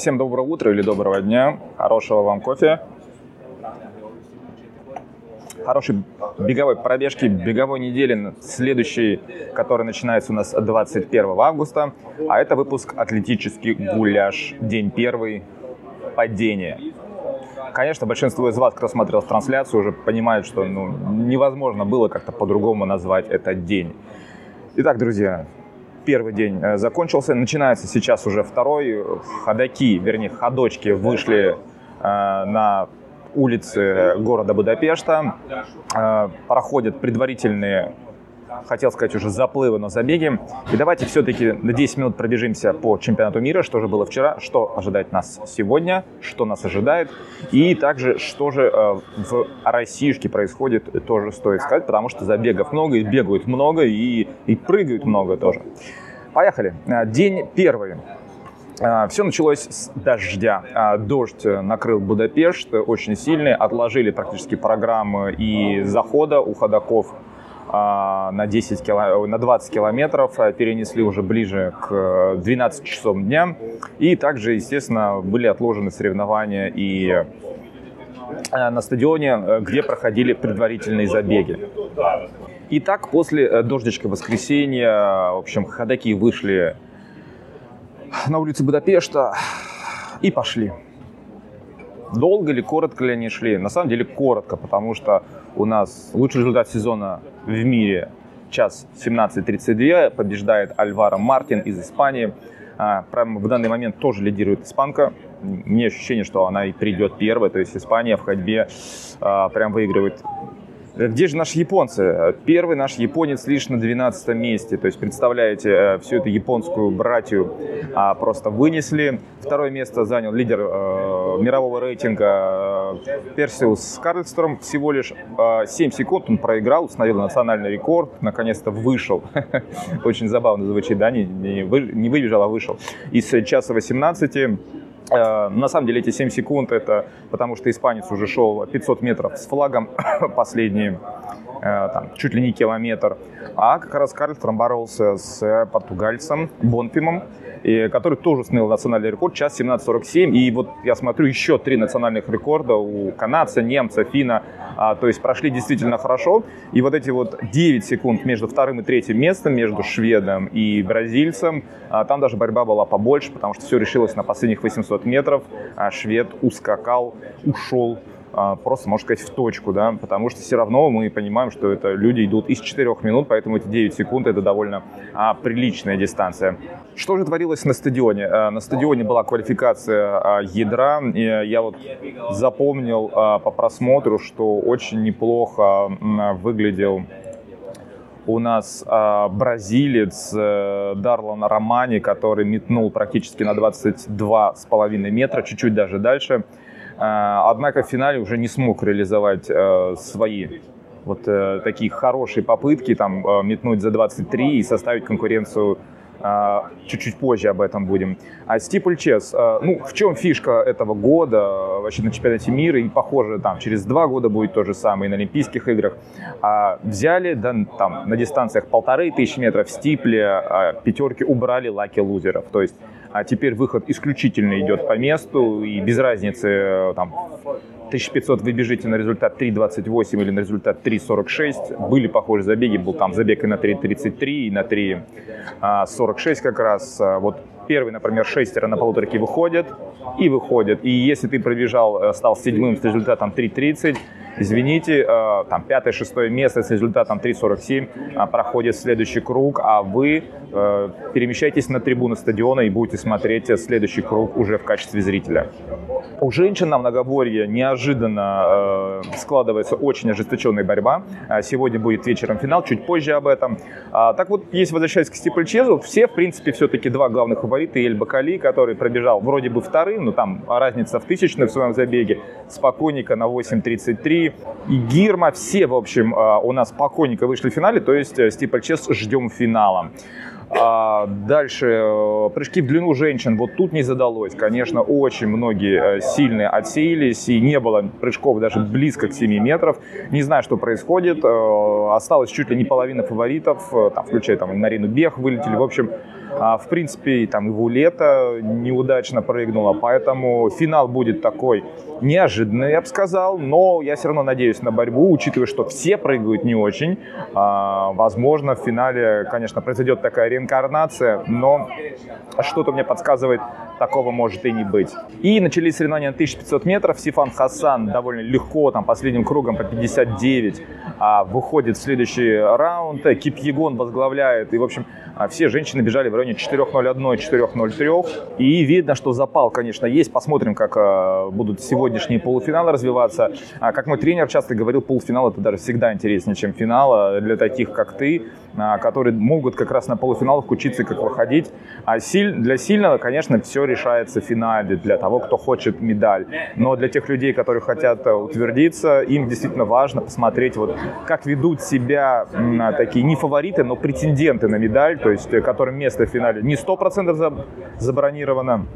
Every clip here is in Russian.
Всем доброго утра или доброго дня. Хорошего вам кофе. Хорошей беговой пробежки, беговой недели, следующей, которая начинается у нас 21 августа. А это выпуск «Атлетический гуляш». День первый. Падение. Конечно, большинство из вас, кто смотрел трансляцию, уже понимают, что ну, невозможно было как-то по-другому назвать этот день. Итак, друзья, первый день э, закончился, начинается сейчас уже второй. Ходаки, вернее, ходочки вышли э, на улицы города Будапешта, э, проходят предварительные хотел сказать уже заплывы, но забеги. И давайте все-таки на 10 минут пробежимся по чемпионату мира, что же было вчера, что ожидает нас сегодня, что нас ожидает, и также что же в Россиюшке происходит, тоже стоит сказать, потому что забегов много, и бегают много, и, и прыгают много тоже. Поехали. Э, день первый. Э, Все началось с дождя. Э, дождь накрыл Будапешт очень сильный, отложили практически программы и захода у ходаков на, 10 кило... на 20 километров, перенесли уже ближе к 12 часам дня. И также, естественно, были отложены соревнования и на стадионе, где проходили предварительные забеги. Итак, после дождичка воскресенья, в общем, ходаки вышли на улицу Будапешта и пошли. Долго или коротко ли они шли? На самом деле коротко, потому что у нас лучший результат сезона в мире час 17.32 побеждает Альваро Мартин из Испании. А, прямо в данный момент тоже лидирует испанка. Мне ощущение, что она и придет первой, то есть Испания в ходьбе а, прям выигрывает где же наши японцы? Первый наш японец лишь на 12 месте. То есть, представляете, э, всю эту японскую братью а, просто вынесли. Второе место занял лидер э, мирового рейтинга э, Персиус Карлстром. Всего лишь э, 7 секунд он проиграл, установил национальный рекорд. Наконец-то вышел. Очень забавно звучит, да? Не, не, не выбежал, а вышел. Из часа 18 Э, на самом деле эти 7 секунд это потому, что испанец уже шел 500 метров с флагом последние э, там, чуть ли не километр. А как раз Карлстром боролся с португальцем Бонфимом, который тоже установил национальный рекорд, час 17.47. И вот я смотрю, еще три национальных рекорда у канадца, немца, финна. А, то есть прошли действительно хорошо. И вот эти вот 9 секунд между вторым и третьим местом, между шведом и бразильцем, а, там даже борьба была побольше, потому что все решилось на последних 800 метров. А швед ускакал, ушел просто, можно сказать, в точку, да, потому что все равно мы понимаем, что это люди идут из 4 минут, поэтому эти 9 секунд это довольно а, приличная дистанция. Что же творилось на стадионе? А, на стадионе была квалификация а, ядра, и я вот запомнил а, по просмотру, что очень неплохо а, выглядел у нас э, бразилец э, Дарлан Романи, который метнул практически на 22,5 метра, чуть-чуть даже дальше. Э, однако в финале уже не смог реализовать э, свои вот э, такие хорошие попытки, там, метнуть за 23 и составить конкуренцию чуть-чуть позже об этом будем. А Стипль Чес, ну, в чем фишка этого года вообще на чемпионате мира, и похоже, там, через два года будет то же самое и на Олимпийских играх. Взяли, да, там, на дистанциях полторы тысячи метров в Стипле, пятерки убрали лаки лузеров, то есть а теперь выход исключительно идет по месту, и без разницы, э, там, 1500 вы бежите на результат 3.28 или на результат 3.46. Были похожие забеги, был там забег и на 3.33, и на 3.46 а, как раз. А, вот первый, например, шестеро на полуторке выходят и выходят. И если ты пробежал, э, стал седьмым с результатом 3.30, извините, э, там пятое, шестое место с результатом 3.47 э, проходит следующий круг, а вы э, перемещаетесь на трибуну стадиона и будете смотреть следующий круг уже в качестве зрителя. У женщин на многоборье неожиданно складывается очень ожесточенная борьба. Сегодня будет вечером финал, чуть позже об этом. А, так вот, если возвращаясь к Стипльчезу, все, в принципе, все-таки два главных фаворита. Эль Бакали, который пробежал вроде бы вторым, но там разница в тысячной в своем забеге. Спокойненько на 8.33 и Гирма, все, в общем, а, у нас покойненько вышли в финале, то есть э, Стипльчес ждем финала. А дальше э, прыжки в длину женщин. Вот тут не задалось. Конечно, очень многие э, сильные отсеялись, и не было прыжков даже близко к 7 метров. Не знаю, что происходит. Осталось чуть ли не половина фаворитов, там, включая там, Марину Бех вылетели. В общем, А, в принципе, там его лето неудачно прыгнула, поэтому финал будет такой неожиданный, я бы сказал, но я все равно надеюсь на борьбу, учитывая, что все прыгают не очень. А, возможно, в финале, конечно, произойдет такая реинкарнация, но что-то мне подсказывает, такого может и не быть. И начались соревнования на 1500 метров. Сифан Хасан довольно легко, там, последним кругом по 59 а, выходит в следующий раунд. Кипьегон возглавляет. И, в общем, а, все женщины бежали в районе 4.01, 4.03. И видно, что запал, конечно, есть. Посмотрим, как а, будут сегодняшние полуфиналы развиваться. А, как мой тренер часто говорил, полуфинал это даже всегда интереснее, чем финал для таких, как ты, а, которые могут как раз на полуфиналах учиться, как выходить. А для сильного, конечно, все решается в финале, для того, кто хочет медаль. Но для тех людей, которые хотят э, утвердиться, им действительно важно посмотреть, вот, как ведут себя такие не фавориты, но претенденты на медаль, то есть э, которым место в финале не 100% забронировано,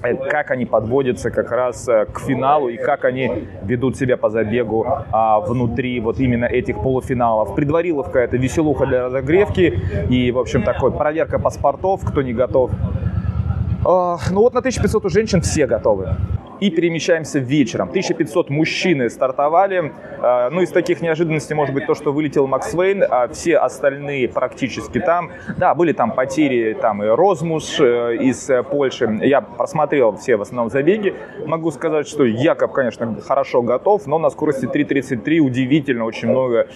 как они подводятся как раз э, к финалу и как они ведут себя по забегу а, внутри вот именно этих полуфиналов. Предвариловка это веселуха для разогревки и, в общем, такой проверка паспортов, кто не готов. А, ну вот на 1500 у женщин все готовы и перемещаемся вечером. 1500 мужчины стартовали. А, ну, из таких неожиданностей может быть то, что вылетел Макс Вейн, а все остальные практически там. Да, были там потери, там и Розмус э, из э, Польши. Я просмотрел все в основном забеги. Могу сказать, что Якоб, конечно, хорошо готов, но на скорости 3.33 удивительно очень много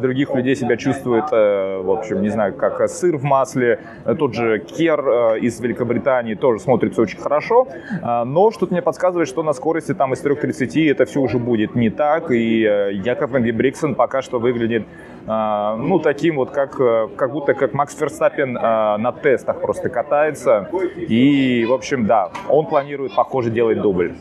других людей себя чувствует, э, в общем, не знаю, как сыр в масле. Тот же Кер из Великобритании тоже смотрится очень хорошо, но что-то мне подсказывает, что на скорости там из 3.30 это все уже будет не так, и э, Яков Бриксон пока что выглядит а, ну, таким вот, как, э, как будто как Макс Ферстаппин на тестах просто катается. И, в общем, да, он планирует, похоже, делать дубль.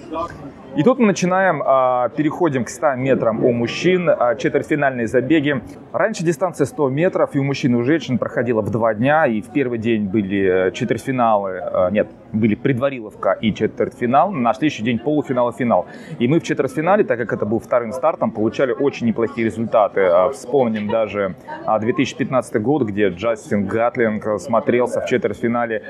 И тут мы начинаем, а, переходим к 100 метрам у мужчин, четвертьфинальные забеги. Раньше дистанция 100 метров и у мужчин, и у женщин проходила в два дня, и в первый день были э, четвертьфиналы, нет, были предвариловка и четвертьфинал, на следующий день полуфинал и финал. И мы в четвертьфинале, так как это был вторым стартом, получали очень неплохие результаты. Вспомним даже 2015 а, год, где Джастин Гатлинг смотрелся в четвертьфинале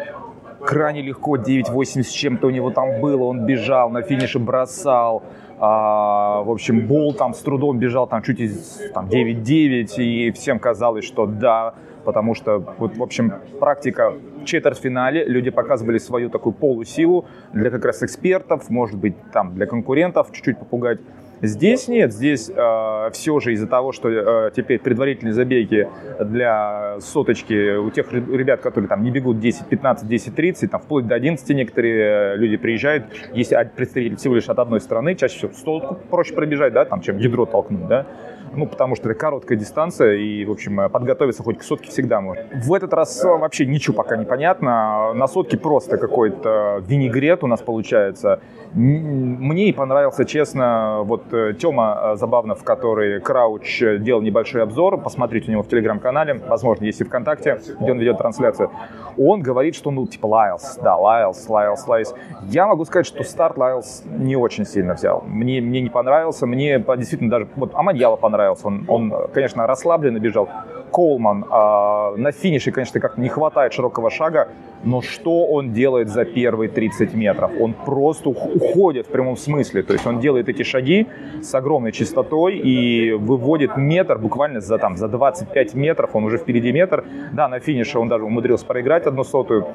крайне легко, 9.8 с чем-то у него там было, он бежал, на финише бросал, а, в общем, Бол там с трудом бежал, там чуть из там, 9-9, и всем казалось, что да, потому что, вот, в общем, практика в четвертьфинале, люди показывали свою такую полусилу для как раз экспертов, может быть, там для конкурентов чуть-чуть попугать Здесь нет, здесь э, все же из-за того, что э, теперь предварительные забеги для соточки у тех ребят, которые там не бегут 10, 15, 10, 30, там вплоть до 11 некоторые люди приезжают, если представитель всего лишь от одной страны, чаще всего столку проще пробежать, да, там, чем ядро толкнуть, да, ну, потому что это короткая дистанция, и, в общем, подготовиться хоть к сотке всегда можно. В этот раз вообще ничего пока не понятно. На сотке просто какой-то винегрет у нас получается. Мне и понравился, честно, вот э, Тёма Забавнов, который Крауч делал небольшой обзор, посмотрите у него в телеграм-канале, возможно, есть и ВКонтакте, где он ведет трансляцию. Он говорит, что, ну, типа, Лайлс, да, Лайлс, Лайлс, Лайлс. Я могу сказать, что старт Лайлс не очень сильно взял. Мне, мне не понравился, мне действительно даже, вот Оманьяла понравился, понравился. Он, он конечно, расслабленно бежал. Колман э, на финише, конечно, как не хватает широкого шага, но что он делает за первые 30 метров? Он просто уходит в прямом смысле. То есть он делает эти шаги с огромной частотой и выводит метр буквально за, там, за 25 метров. Он уже впереди метр. Да, на финише он даже умудрился проиграть одну сотую.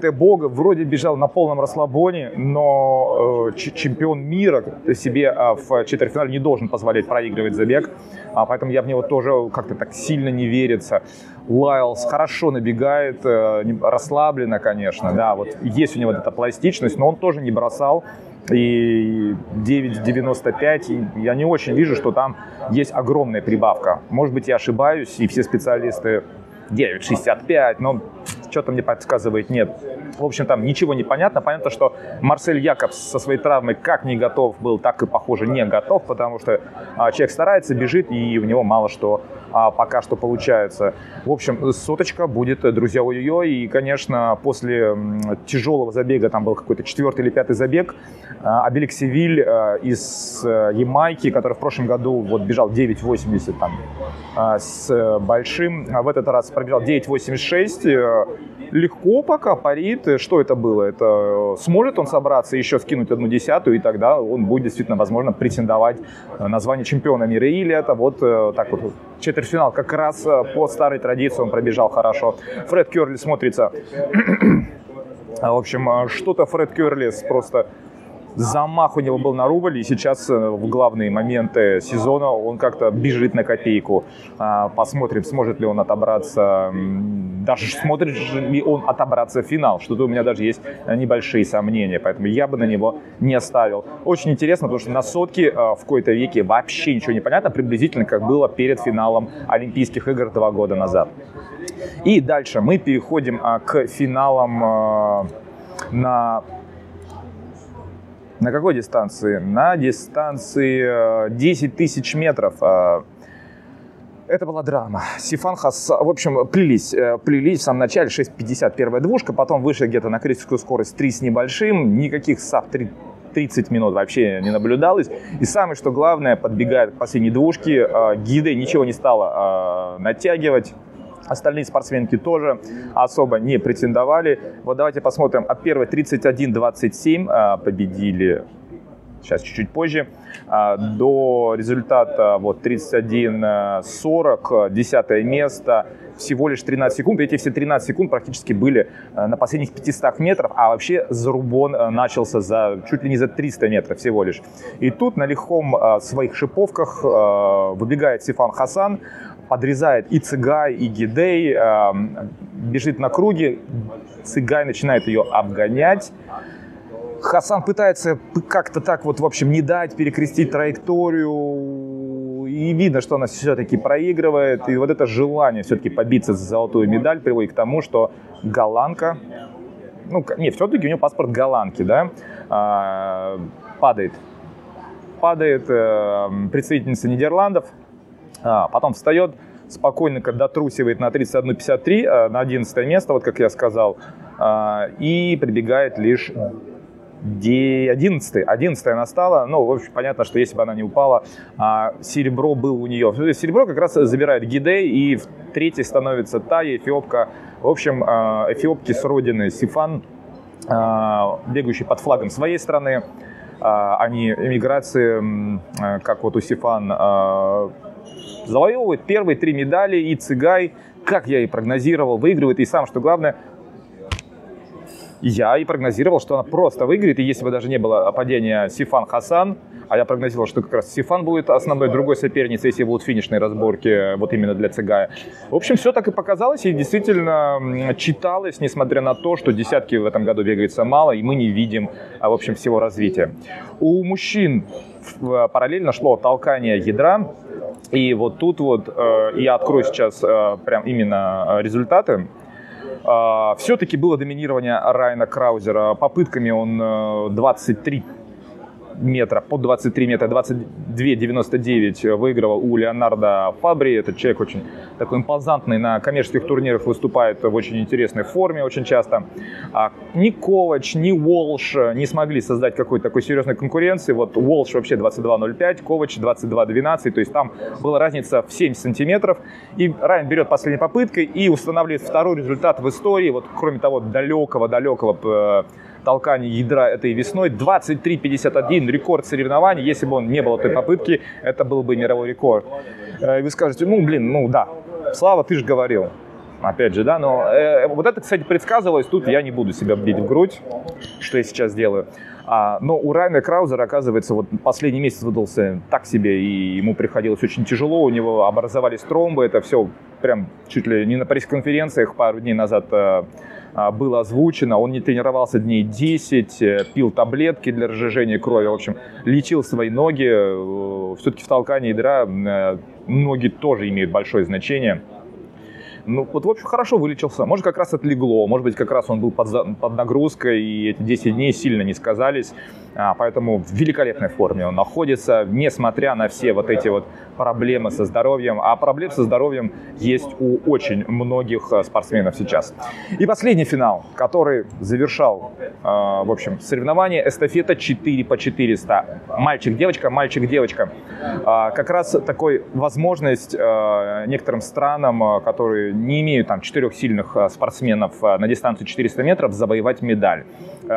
Т-Бога вроде бежал на полном расслабоне, но э, чемпион мира себе э, в четвертьфинале не должен позволять проигрывать забег. А, поэтому я в него тоже как-то так сильно не верится. Лайлс хорошо набегает, э, расслабленно, конечно, да, вот есть у него эта пластичность, но он тоже не бросал. И 9,95, я не очень вижу, что там есть огромная прибавка. Может быть, я ошибаюсь, и все специалисты 9,65, но что-то мне подсказывает нет. В общем, там ничего не понятно. Понятно, что Марсель Якобс со своей травмой как не готов был, так и, похоже, не готов, потому что а, человек старается, бежит, и у него мало что а, пока что получается. В общем, соточка будет, друзья, ой-ой-ой. И, конечно, после тяжелого забега, там был какой-то четвертый или пятый забег, а, Абелик Севиль а, из а, Ямайки, который в прошлом году вот бежал 9.80 там с большим, а в этот раз пробежал 9.86, легко пока парит. Что это было? Это сможет он собраться еще скинуть одну десятую, и тогда он будет действительно, возможно, претендовать на звание чемпиона мира. Или это вот так вот четвертьфинал как раз по старой традиции он пробежал хорошо. Фред Керли смотрится в общем, что-то Фред Керлис просто замах у него был на рубль, и сейчас э, в главные моменты сезона он как-то бежит на копейку. А, посмотрим, сможет ли он отобраться, даже смотрит ли он отобраться в финал, что-то у меня даже есть небольшие сомнения, поэтому я бы на него не оставил. Очень интересно, потому что на сотке э, в какой-то веке вообще ничего не понятно, приблизительно как было перед финалом Олимпийских игр два года назад. И дальше мы переходим а, к финалам на на какой дистанции? На дистанции 10 э, тысяч метров. Э, это была драма. Сифан Хассан, в общем, плелись, э, плелись в самом начале 6.50 первая двушка, потом вышли где-то на критическую скорость 3 с небольшим, никаких sub 3, 30 минут вообще не наблюдалось. И самое, что главное, подбегает к последней двушке, Гиде ничего не стало натягивать, Остальные спортсменки тоже особо не претендовали. Вот давайте посмотрим. От первой 31-27 а, победили сейчас чуть-чуть позже, а, до результата вот 31-40, десятое место, всего лишь 13 секунд. Эти все 13 секунд практически были а, на последних 500 метров, а вообще зарубон начался за чуть ли не за 300 метров всего лишь. И тут на легком своих шиповках выбегает Сифан Хасан, подрезает и Цыгай, и Гидей, э, бежит на круге, Цыгай начинает ее обгонять. Хасан пытается как-то так вот, в общем, не дать перекрестить траекторию. И видно, что она все-таки проигрывает. И вот это желание все-таки побиться за золотую медаль приводит к тому, что голландка, ну, не, все-таки у нее паспорт голландки, да, а, падает. Падает э, представительница Нидерландов, потом встает, спокойно дотрусивает на 31.53, а, на 11 место, вот как я сказал, а, и прибегает лишь 11 11 она стала, ну, в общем, понятно, что если бы она не упала, а серебро был у нее. Серебро как раз забирает Гидей, и в третьей становится Тая, эфиопка. В общем, а, эфиопки с родины Сифан, бегающий под флагом своей страны, они эмиграции, как вот у Сифан, завоевывает первые три медали, и Цыгай, как я и прогнозировал, выигрывает. И сам, что главное, я и прогнозировал, что она просто выиграет, и если бы даже не было падения Сифан Хасан, а я прогнозировал, что как раз Сифан будет основной другой соперницей, если будут финишные разборки вот именно для Цыгая. В общем, все так и показалось, и действительно читалось, несмотря на то, что десятки в этом году бегается мало, и мы не видим, а, в общем, всего развития. У мужчин параллельно шло толкание ядра, и вот тут вот э, я открою сейчас э, прям именно э, результаты. Э, все-таки было доминирование Райана Краузера. Попытками он э, 23 метра, под 23 метра, 22,99 выигрывал у Леонардо Фабри. Этот человек очень такой импозантный, на коммерческих турнирах выступает в очень интересной форме очень часто. А ни Ковач, ни Уолш не смогли создать какой-то такой серьезной конкуренции. Вот Уолш вообще 22,05, Ковач 22,12, то есть там была разница в 7 сантиметров. И Райан берет последней попыткой и устанавливает второй результат в истории, вот кроме того далекого-далекого толкания ядра этой весной. 23.51 рекорд соревнований. Если бы он не был этой попытки, это был бы мировой рекорд. Э, вы скажете, ну, блин, ну да, Слава, ты же говорил. Опять же, да, но э, вот это, кстати, предсказывалось, тут я не буду себя бить в грудь, что я сейчас делаю. А, но у Райана Краузера, оказывается, вот последний месяц выдался так себе, и ему приходилось очень тяжело, у него образовались тромбы, это все прям чуть ли не на пресс-конференциях пару дней назад э, было озвучено. Он не тренировался дней 10, э, пил таблетки для разжижения крови, в общем, лечил свои ноги. Э, Все-таки в толкании ядра э, ноги тоже имеют большое значение. Ну, вот, в общем, хорошо вылечился. Может, как раз отлегло, может быть, как раз он был под, под нагрузкой, и эти 10 дней сильно не сказались. А, поэтому в великолепной форме он находится, несмотря на все вот эти вот проблемы со здоровьем. А проблем со здоровьем есть у очень многих э, спортсменов сейчас. И последний финал, который завершал, э, в общем, соревнование эстафета 4 по 400. Мальчик-девочка, мальчик-девочка. А, как раз такой возможность э, некоторым странам, которые не имеют там четырех сильных спортсменов на дистанцию 400 метров завоевать медаль.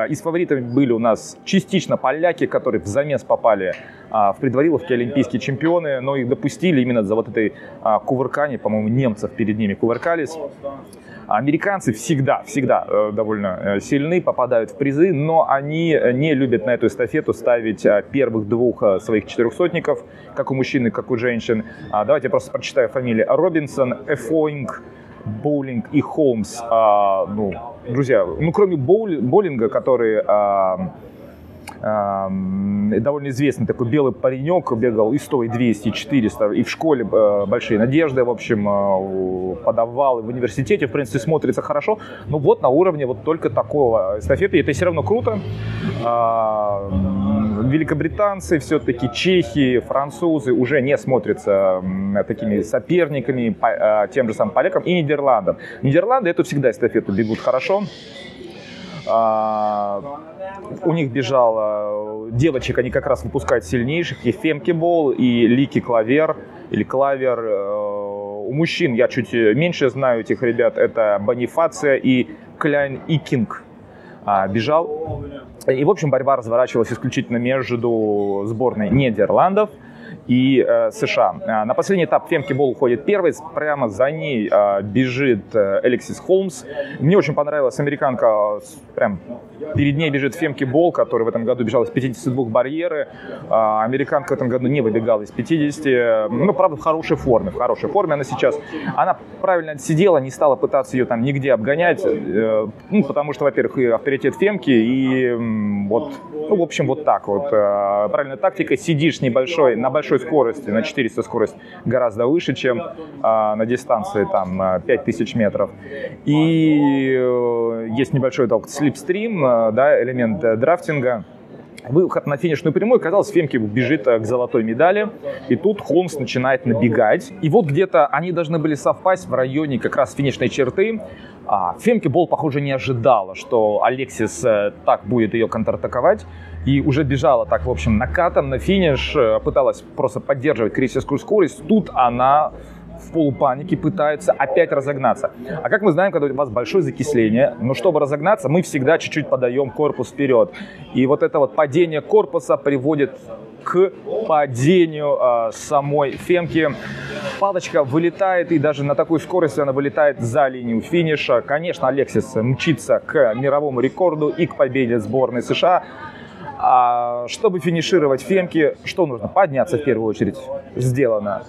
Из фаворитов были у нас частично поляки, которые в замес попали в предвариловке олимпийские чемпионы, но их допустили именно за вот этой кувыркание, по-моему, немцев перед ними кувыркались. Американцы всегда, всегда э, довольно э, сильны, попадают в призы, но они не любят на эту эстафету ставить э, первых двух своих четырехсотников, как у мужчин и как у женщин. А, давайте я просто прочитаю фамилии. Робинсон, Эфоинг, Боулинг и Холмс. А, ну, друзья, ну кроме боулинга, который а, довольно известный такой белый паренек, бегал и 100, и 200, и 400, и в школе э, большие надежды, в общем, э, подавал, и в университете, в принципе, смотрится хорошо, но вот на уровне вот только такого эстафеты, это все равно круто. Великобританцы все-таки, чехи, французы уже не смотрятся такими соперниками, э, тем же самым полякам и Нидерландам. Нидерланды эту всегда эстафету бегут хорошо. А, у них бежало девочек, они как раз выпускают сильнейших, и Фемки Бол, и Лики Клавер, или Клавер. Э, у мужчин я чуть меньше знаю этих ребят, это Бонифация и Кляйн Икинг а, бежал. И, в общем, борьба разворачивалась исключительно между сборной Нидерландов – и э, США. А, на последний этап Фемки Бол уходит первый, прямо за ней э, бежит э, Алексис Холмс. Мне очень понравилась американка, прям перед ней бежит Фемки Бол, который в этом году бежал из 52 барьеры. Э, американка в этом году не выбегала из 50, ну, правда, в хорошей форме, в хорошей форме она сейчас. Она правильно сидела, не стала пытаться ее там нигде обгонять, э, ну, потому что, во-первых, и авторитет Фемки, и э, вот, ну, в общем, вот так вот. Э, правильная тактика, сидишь небольшой, на большой скорости, на 400 скорость гораздо выше, чем а, на дистанции там 5000 метров. И э, есть небольшой так, слипстрим, э, да, элемент э, драфтинга. Выход на финишную прямую, казалось, Фемки бежит к золотой медали, и тут Холмс начинает набегать. И вот где-то они должны были совпасть в районе как раз финишной черты. А Фемки Бол, похоже, не ожидала, что Алексис так будет ее контратаковать и уже бежала так, в общем, накатом на финиш, э, пыталась просто поддерживать крейсерскую скорость. Тут она в полупанике пытается опять разогнаться. А как мы знаем, когда у вас большое закисление, но чтобы разогнаться, мы всегда чуть-чуть подаем корпус вперед. И вот это вот падение корпуса приводит к падению э, самой фемки. Палочка вылетает, и даже на такой скорости она вылетает за линию финиша. Конечно, Алексис мчится к мировому рекорду и к победе сборной США. А чтобы финишировать фемки, что нужно? Подняться в первую очередь. Сделано.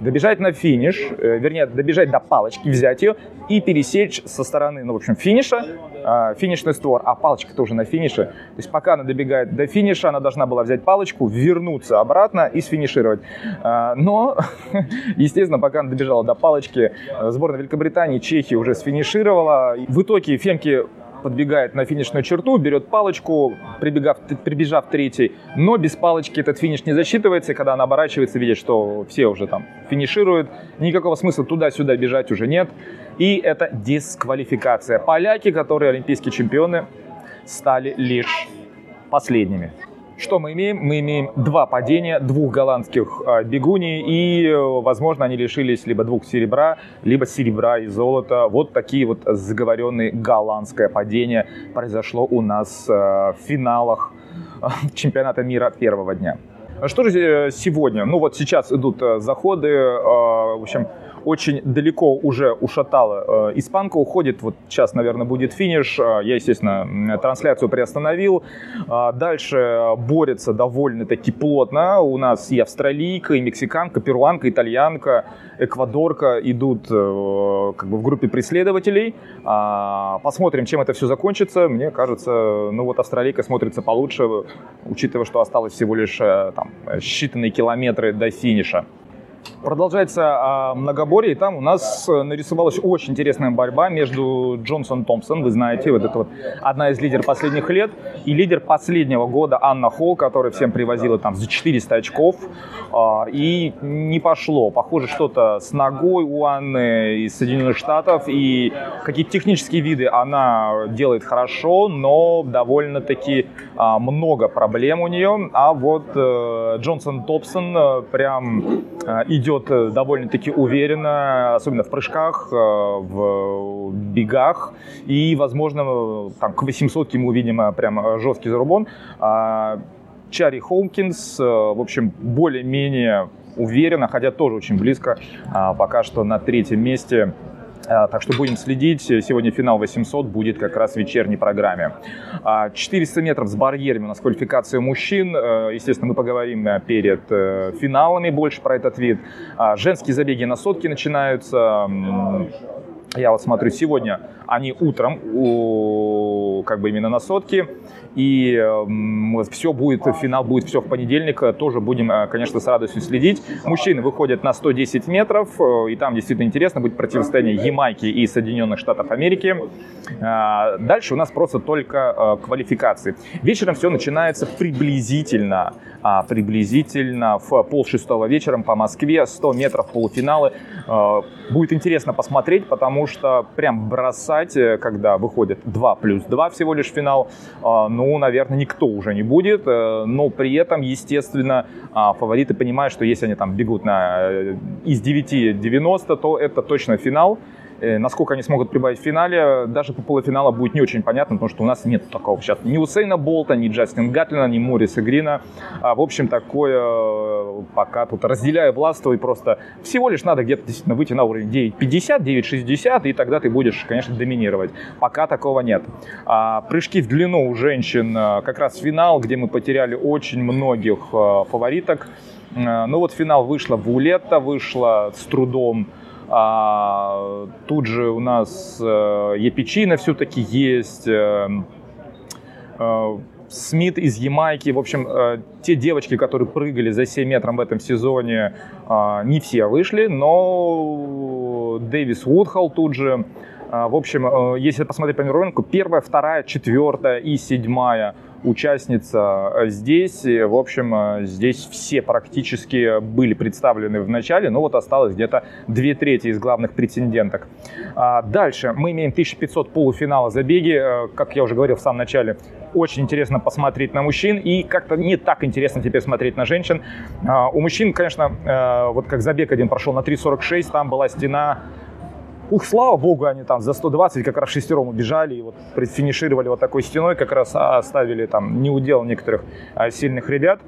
Добежать на финиш, э, вернее, добежать до палочки, взять ее и пересечь со стороны, ну, в общем, финиша, э, финишный створ, а палочка тоже на финише. То есть пока она добегает до финиша, она должна была взять палочку, вернуться обратно и сфинишировать. Э, но, естественно, пока она добежала до палочки, э, сборная Великобритании, Чехии уже сфинишировала. В итоге фемки подбегает на финишную черту, берет палочку, прибегав, прибежав третий, но без палочки этот финиш не засчитывается, и когда она оборачивается, видит, что все уже там финишируют, никакого смысла туда-сюда бежать уже нет, и это дисквалификация. Поляки, которые олимпийские чемпионы, стали лишь последними. Что мы имеем? Мы имеем два падения двух голландских э, бегуней, и, э, возможно, они лишились либо двух серебра, либо серебра и золота. Вот такие вот заговоренные голландское падение произошло у нас э, в финалах э, чемпионата мира первого дня. Что же сегодня? Ну вот сейчас идут заходы, в общем, очень далеко уже ушатала. Э, испанка уходит, вот сейчас, наверное, будет финиш. Э, я, естественно, трансляцию приостановил. Э, дальше борется довольно-таки плотно. У нас и австралийка, и мексиканка, перуанка, итальянка, эквадорка идут как бы в группе преследователей. Посмотрим, чем это все закончится. Мне кажется, ну вот австралийка смотрится получше, учитывая, что осталось всего лишь там, считанные километры до финиша. Продолжается а, многоборье, и там у нас э, нарисовалась очень интересная борьба между Джонсон Томпсон, вы знаете, вот это вот одна из лидеров последних лет, и лидер последнего года Анна Холл, которая всем привозила там за 400 очков, а, и не пошло. Похоже, что-то с ногой у Анны из Соединенных Штатов, и какие-то технические виды она делает хорошо, но довольно-таки а, много проблем у нее, а вот э, Джонсон Томпсон э, прям идет э, довольно-таки уверенно, особенно в прыжках, э, в бегах. И, возможно, там, к 800 мы увидим прям жесткий зарубон. А Чари Хоумкинс, в общем, более-менее уверенно, хотя тоже очень близко, а, пока что на третьем месте так что будем следить. Сегодня финал 800 будет как раз в вечерней программе. 400 а, метров с барьерами у нас квалификация мужчин. Э, естественно, мы поговорим э, перед э, финалами больше про этот вид. Женские забеги на сотки начинаются. Я вот смотрю, сегодня они утром, как бы именно на сотки. И э, все будет, финал будет все в понедельник. Тоже будем, э, конечно, с радостью следить. Мужчины выходят на 110 метров. Э, и там действительно интересно будет противостояние Ямайки и Соединенных Штатов Америки. Э, дальше у нас просто только квалификации. Вечером все начинается приблизительно, э, приблизительно в пол шестого вечером по Москве. 100 метров полуфиналы. Будет интересно посмотреть, потому что прям бросать, когда выходит 2 плюс 2 всего лишь финал, ну, наверное, никто уже не будет. Э, но при этом, естественно, а, фавориты понимают, что если они там бегут на, э, из 9-90, то это точно финал. Э, насколько они смогут прибавить в финале, даже по полуфинала будет не очень понятно, потому что у нас нет такого сейчас ни Усейна Болта, ни Джастин Гатлина, ни Мориса Грина. А, в общем, такое э, пока тут разделяю властво и просто всего лишь надо где-то действительно выйти на уровень 9.50, 9.60, и тогда ты будешь, конечно, доминировать. Пока такого нет. А, прыжки в длину у женщин э, как раз финал, где мы потеряли очень многих фавориток. Ну вот финал вышла Вулетта, вышла с трудом а, тут же у нас э, Епичина все-таки есть. Э, э, Смит из Ямайки. В общем, те девочки, которые прыгали за 7 метров в этом сезоне, не все вышли, но Дэвис Вудхолл тут же. В общем, если посмотреть по мировому рынку, первая, вторая, четвертая и седьмая – участница э, здесь. В общем, э, здесь все практически были представлены в начале, но вот осталось где-то две трети из главных претенденток. А дальше мы имеем 1500 полуфинала забеги. Э, как я уже говорил в самом начале, очень интересно посмотреть на мужчин и как-то не так интересно теперь смотреть на женщин. А, у мужчин, конечно, вот как забег один прошел на 3.46, там была стена Ух, слава богу, они там за 120 как раз шестером убежали и вот финишировали вот такой стеной, как раз оставили там не удел некоторых а, сильных ребят.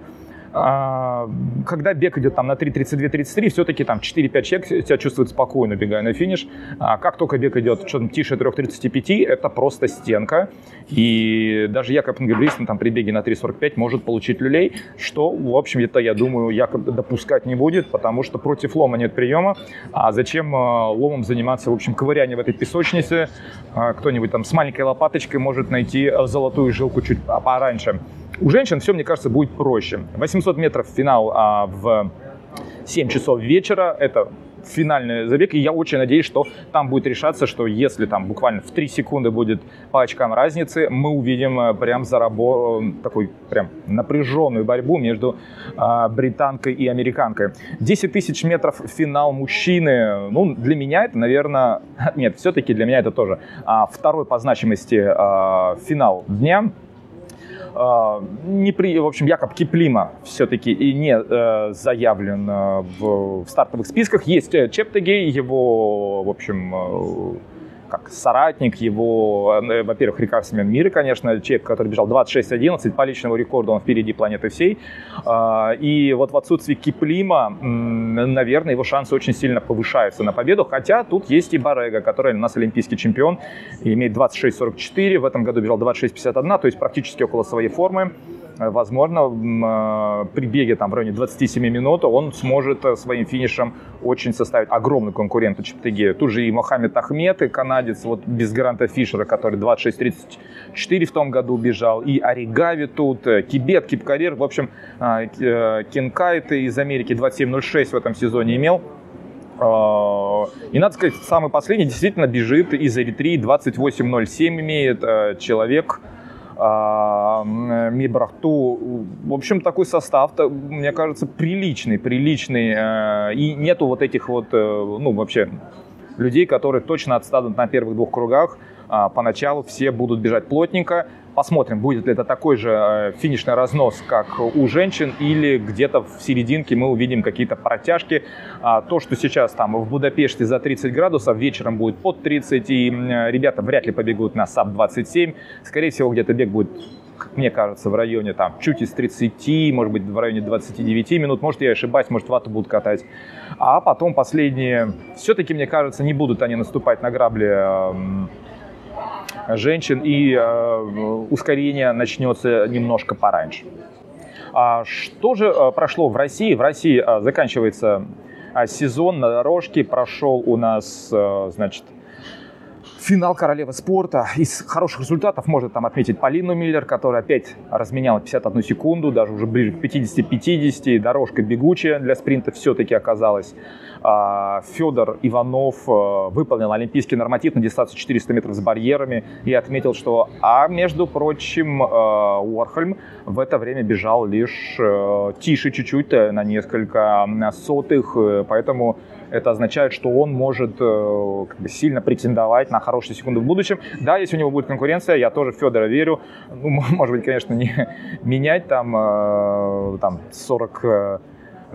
А, когда бег идет там на 3.32-33, все-таки там 4-5 человек себя чувствуют спокойно, бегая на финиш. А как только бег идет что-то тише 3.35, это просто стенка. И даже Якоб Ингебрисен там при беге на 3.45 может получить люлей, что, в общем, это, я думаю, Якоб допускать не будет, потому что против лома нет приема. А зачем а, ломом заниматься, в общем, ковыряние в этой песочнице? А, кто-нибудь там с маленькой лопаточкой может найти золотую жилку чуть пораньше. У женщин все, мне кажется, будет проще. 800 метров финал а, в 7 часов вечера. Это финальный забег, и я очень надеюсь, что там будет решаться, что если там буквально в 3 секунды будет по очкам разницы, мы увидим э, прям зарабо... такой прям напряженную борьбу между э, британкой и американкой. 10 тысяч метров финал мужчины, ну, для меня это, наверное, нет, все-таки для меня это тоже а, второй по значимости а, финал дня, не при, в общем, Якоб Киплима все-таки и не э, заявлен э, в, в стартовых списках. Есть э, Чептегей, его, в общем, э, как соратник его, э, во-первых, рекордсмен мира, конечно, человек, который бежал 26-11, по личному рекорду он впереди планеты всей. А, и вот в отсутствии Киплима, наверное, его шансы очень сильно повышаются на победу, хотя тут есть и Барега, который у нас олимпийский чемпион, имеет 26-44, в этом году бежал 26-51, то есть практически около своей формы. Э, возможно, э, при беге там, в районе 27 минут он сможет э, своим финишем очень составить огромный конкурент Чептыгею. Тут же и Мохаммед Ахмед, и канадец, вот без Гранта Фишера, который 26-34 в том году бежал, и Оригави тут, Кибет, Кипкарьер, в общем, Кенкайт из Америки 27-06 в этом сезоне имел. И надо сказать, самый последний действительно бежит из Эритрии, 28.07 имеет человек, Мибрахту. В общем, такой состав, мне кажется, приличный, приличный. Э, и нету вот этих вот, э, ну, вообще, людей, которые точно отстанут на первых двух кругах. А, поначалу все будут бежать плотненько. Посмотрим, будет ли это такой же э, финишный разнос, как у женщин, или где-то в серединке мы увидим какие-то протяжки. А, то, что сейчас там в Будапеште за 30 градусов, вечером будет под 30, и ребята вряд ли побегут на sub 27. Скорее всего, где-то бег будет мне кажется, в районе там чуть из 30, может быть, в районе 29 минут. Может, я ошибаюсь, может, вату будут катать. А потом последние, все-таки, мне кажется, не будут они наступать на грабли эм, женщин, и э, ускорение начнется немножко пораньше. А что же э, прошло в России? В России э, заканчивается сезон на дорожке, прошел у нас, значит, финал королевы спорта. Из хороших результатов можно там отметить Полину Миллер, которая опять разменяла 51 секунду, даже уже ближе к 50-50. Дорожка бегучая для спринта все-таки оказалась. А, Федор Иванов э, выполнил олимпийский норматив на дистанцию 400 метров с барьерами и отметил, что, а между прочим, э, Уорхольм в это время бежал лишь э, тише чуть-чуть, на несколько сотых, поэтому это означает, что он может как бы, сильно претендовать на хорошие секунды в будущем. Да, если у него будет конкуренция, я тоже в Федора верю. Ну, может быть, конечно, не менять там, там 40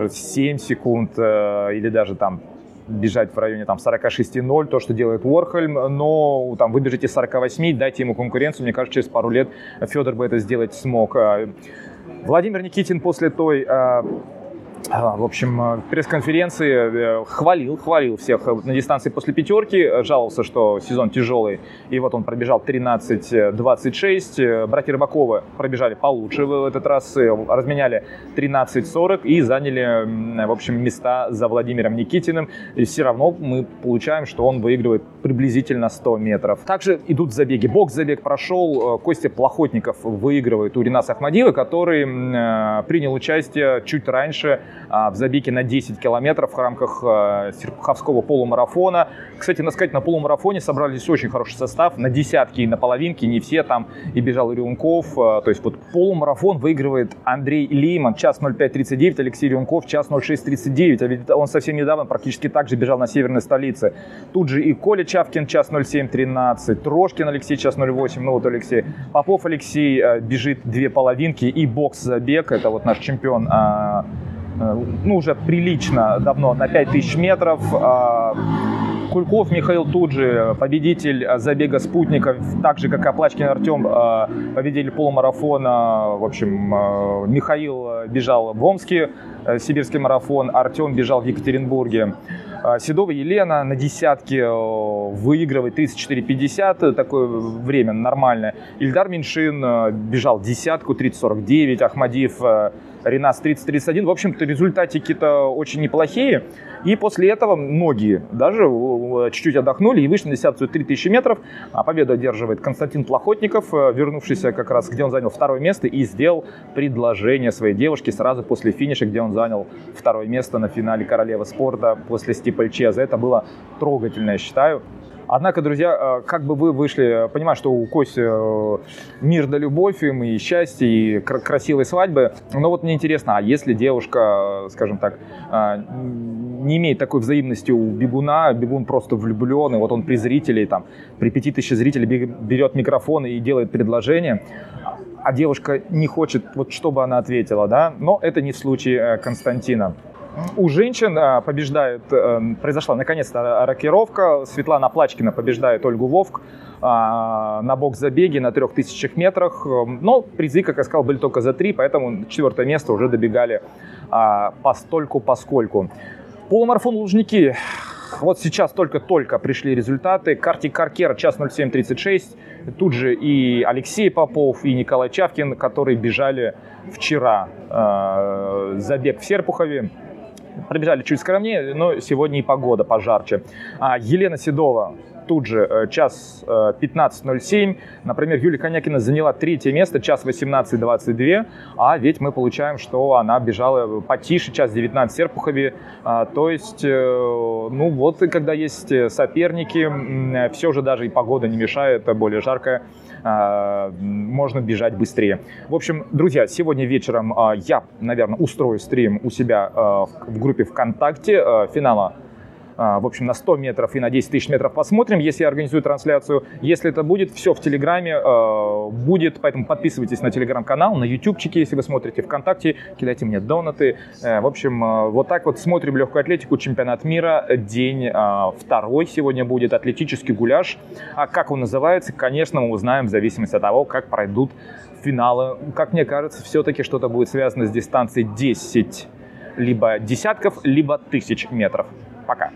7 секунд э, или даже там бежать в районе там 46-0, то, что делает Уорхольм, но там вы бежите 48, дайте ему конкуренцию, мне кажется, через пару лет Федор бы это сделать смог. Э, Владимир Никитин после той э, в общем, э, пресс-конференции э, хвалил, хвалил всех на дистанции после пятерки, жаловался, что сезон тяжелый, и вот он пробежал 13-26. Братья Рыбакова пробежали получше в этот раз, э, разменяли 13-40 и заняли, в общем, места за Владимиром Никитиным. И все равно мы получаем, что он выигрывает приблизительно 100 метров. Также идут забеги. Бокс-забег прошел, Костя Плохотников выигрывает у Ринаса Ахмадиева, который принял участие чуть раньше а, в забеге на 10 километров в рамках а, Серпуховского полумарафона. Кстати, надо сказать, на полумарафоне собрались очень хороший состав, на десятки и на половинки, не все там, и бежал Рюнков, а, то есть вот полумарафон выигрывает Андрей Лейман, час 05.39, Алексей Рюнков, час 06.39, а ведь он совсем недавно практически так же бежал на северной столице. Тут же и Коля Чавкин, час 07.13, Трошкин Алексей, час 08, ну вот Алексей, Попов Алексей бежит две половинки, и бокс-забег, это вот наш чемпион Э, ну, уже прилично давно, на 5000 метров. А, Кульков Михаил тут же, победитель забега спутников, так же, как и Оплачкин Артем, а, победитель полумарафона. В общем, а, Михаил бежал в Омске, э, сибирский марафон, Артем бежал в Екатеринбурге. Седова Елена на десятке э, выигрывает 34-50, такое время нормальное. Ильдар Меньшин бежал десятку 30-49, Ахмадиев Ренас 30-31. В общем-то, результатики-то очень неплохие. И после этого многие даже чуть-чуть отдохнули и вышли на дистанцию 3000 метров. А победу одерживает Константин Плохотников, э, вернувшийся как раз, где он занял второе место и сделал предложение своей девушке сразу после финиша, где он занял второе место на финале Королевы спорта после Стипльчеза. Это было трогательно, я считаю. Однако, друзья, э, как бы вы вышли, понимаю, что у Коси э, мир да любовь им, и счастье, и красивые свадьбы. Но вот мне интересно, а если девушка, э, скажем так, не имеет такой взаимности у бегуна, бегун просто влюблен, и вот он при зрителей, там, при пяти тысяч зрителей берет микрофон и делает предложение, а девушка не хочет, вот чтобы она ответила, да, но это не в случае Константина. У женщин а, побеждает, э, произошла наконец-то рокировка. Светлана Плачкина побеждает Ольгу Вовк а, на бокс-забеге на 3000 метрах. Но призы, как я сказал, были только за три, поэтому четвертое место уже добегали а, постольку поскольку. Полумарафон Лужники. Вот сейчас только-только пришли результаты. Карти Каркер, час 07.36. Тут же и Алексей Попов, и Николай Чавкин, которые бежали вчера. Забег в Серпухове пробежали чуть скромнее, но сегодня и погода пожарче. А Елена Седова тут же э, час 15.07. Э, Например, Юлия Конякина заняла третье место, час 18.22. А ведь мы получаем, что она бежала потише, час 19 Серпухове. А, то есть, э, ну вот, когда есть соперники, все же даже и погода не мешает, более жаркая а, можно бежать быстрее. В общем, друзья, сегодня вечером а, я, наверное, устрою стрим у себя в группе ВКонтакте финала в общем, на 100 метров и на 10 тысяч метров посмотрим, если я организую трансляцию. Если это будет, все в Телеграме будет, поэтому подписывайтесь на Телеграм-канал, на Ютубчике, если вы смотрите ВКонтакте, кидайте мне донаты. В общем, вот так вот смотрим легкую атлетику, чемпионат мира, день второй сегодня будет, атлетический гуляш. А как он называется, конечно, мы узнаем в зависимости от того, как пройдут финала. Как мне кажется, все-таки что-то будет связано с дистанцией 10 либо десятков, либо тысяч метров. Пока.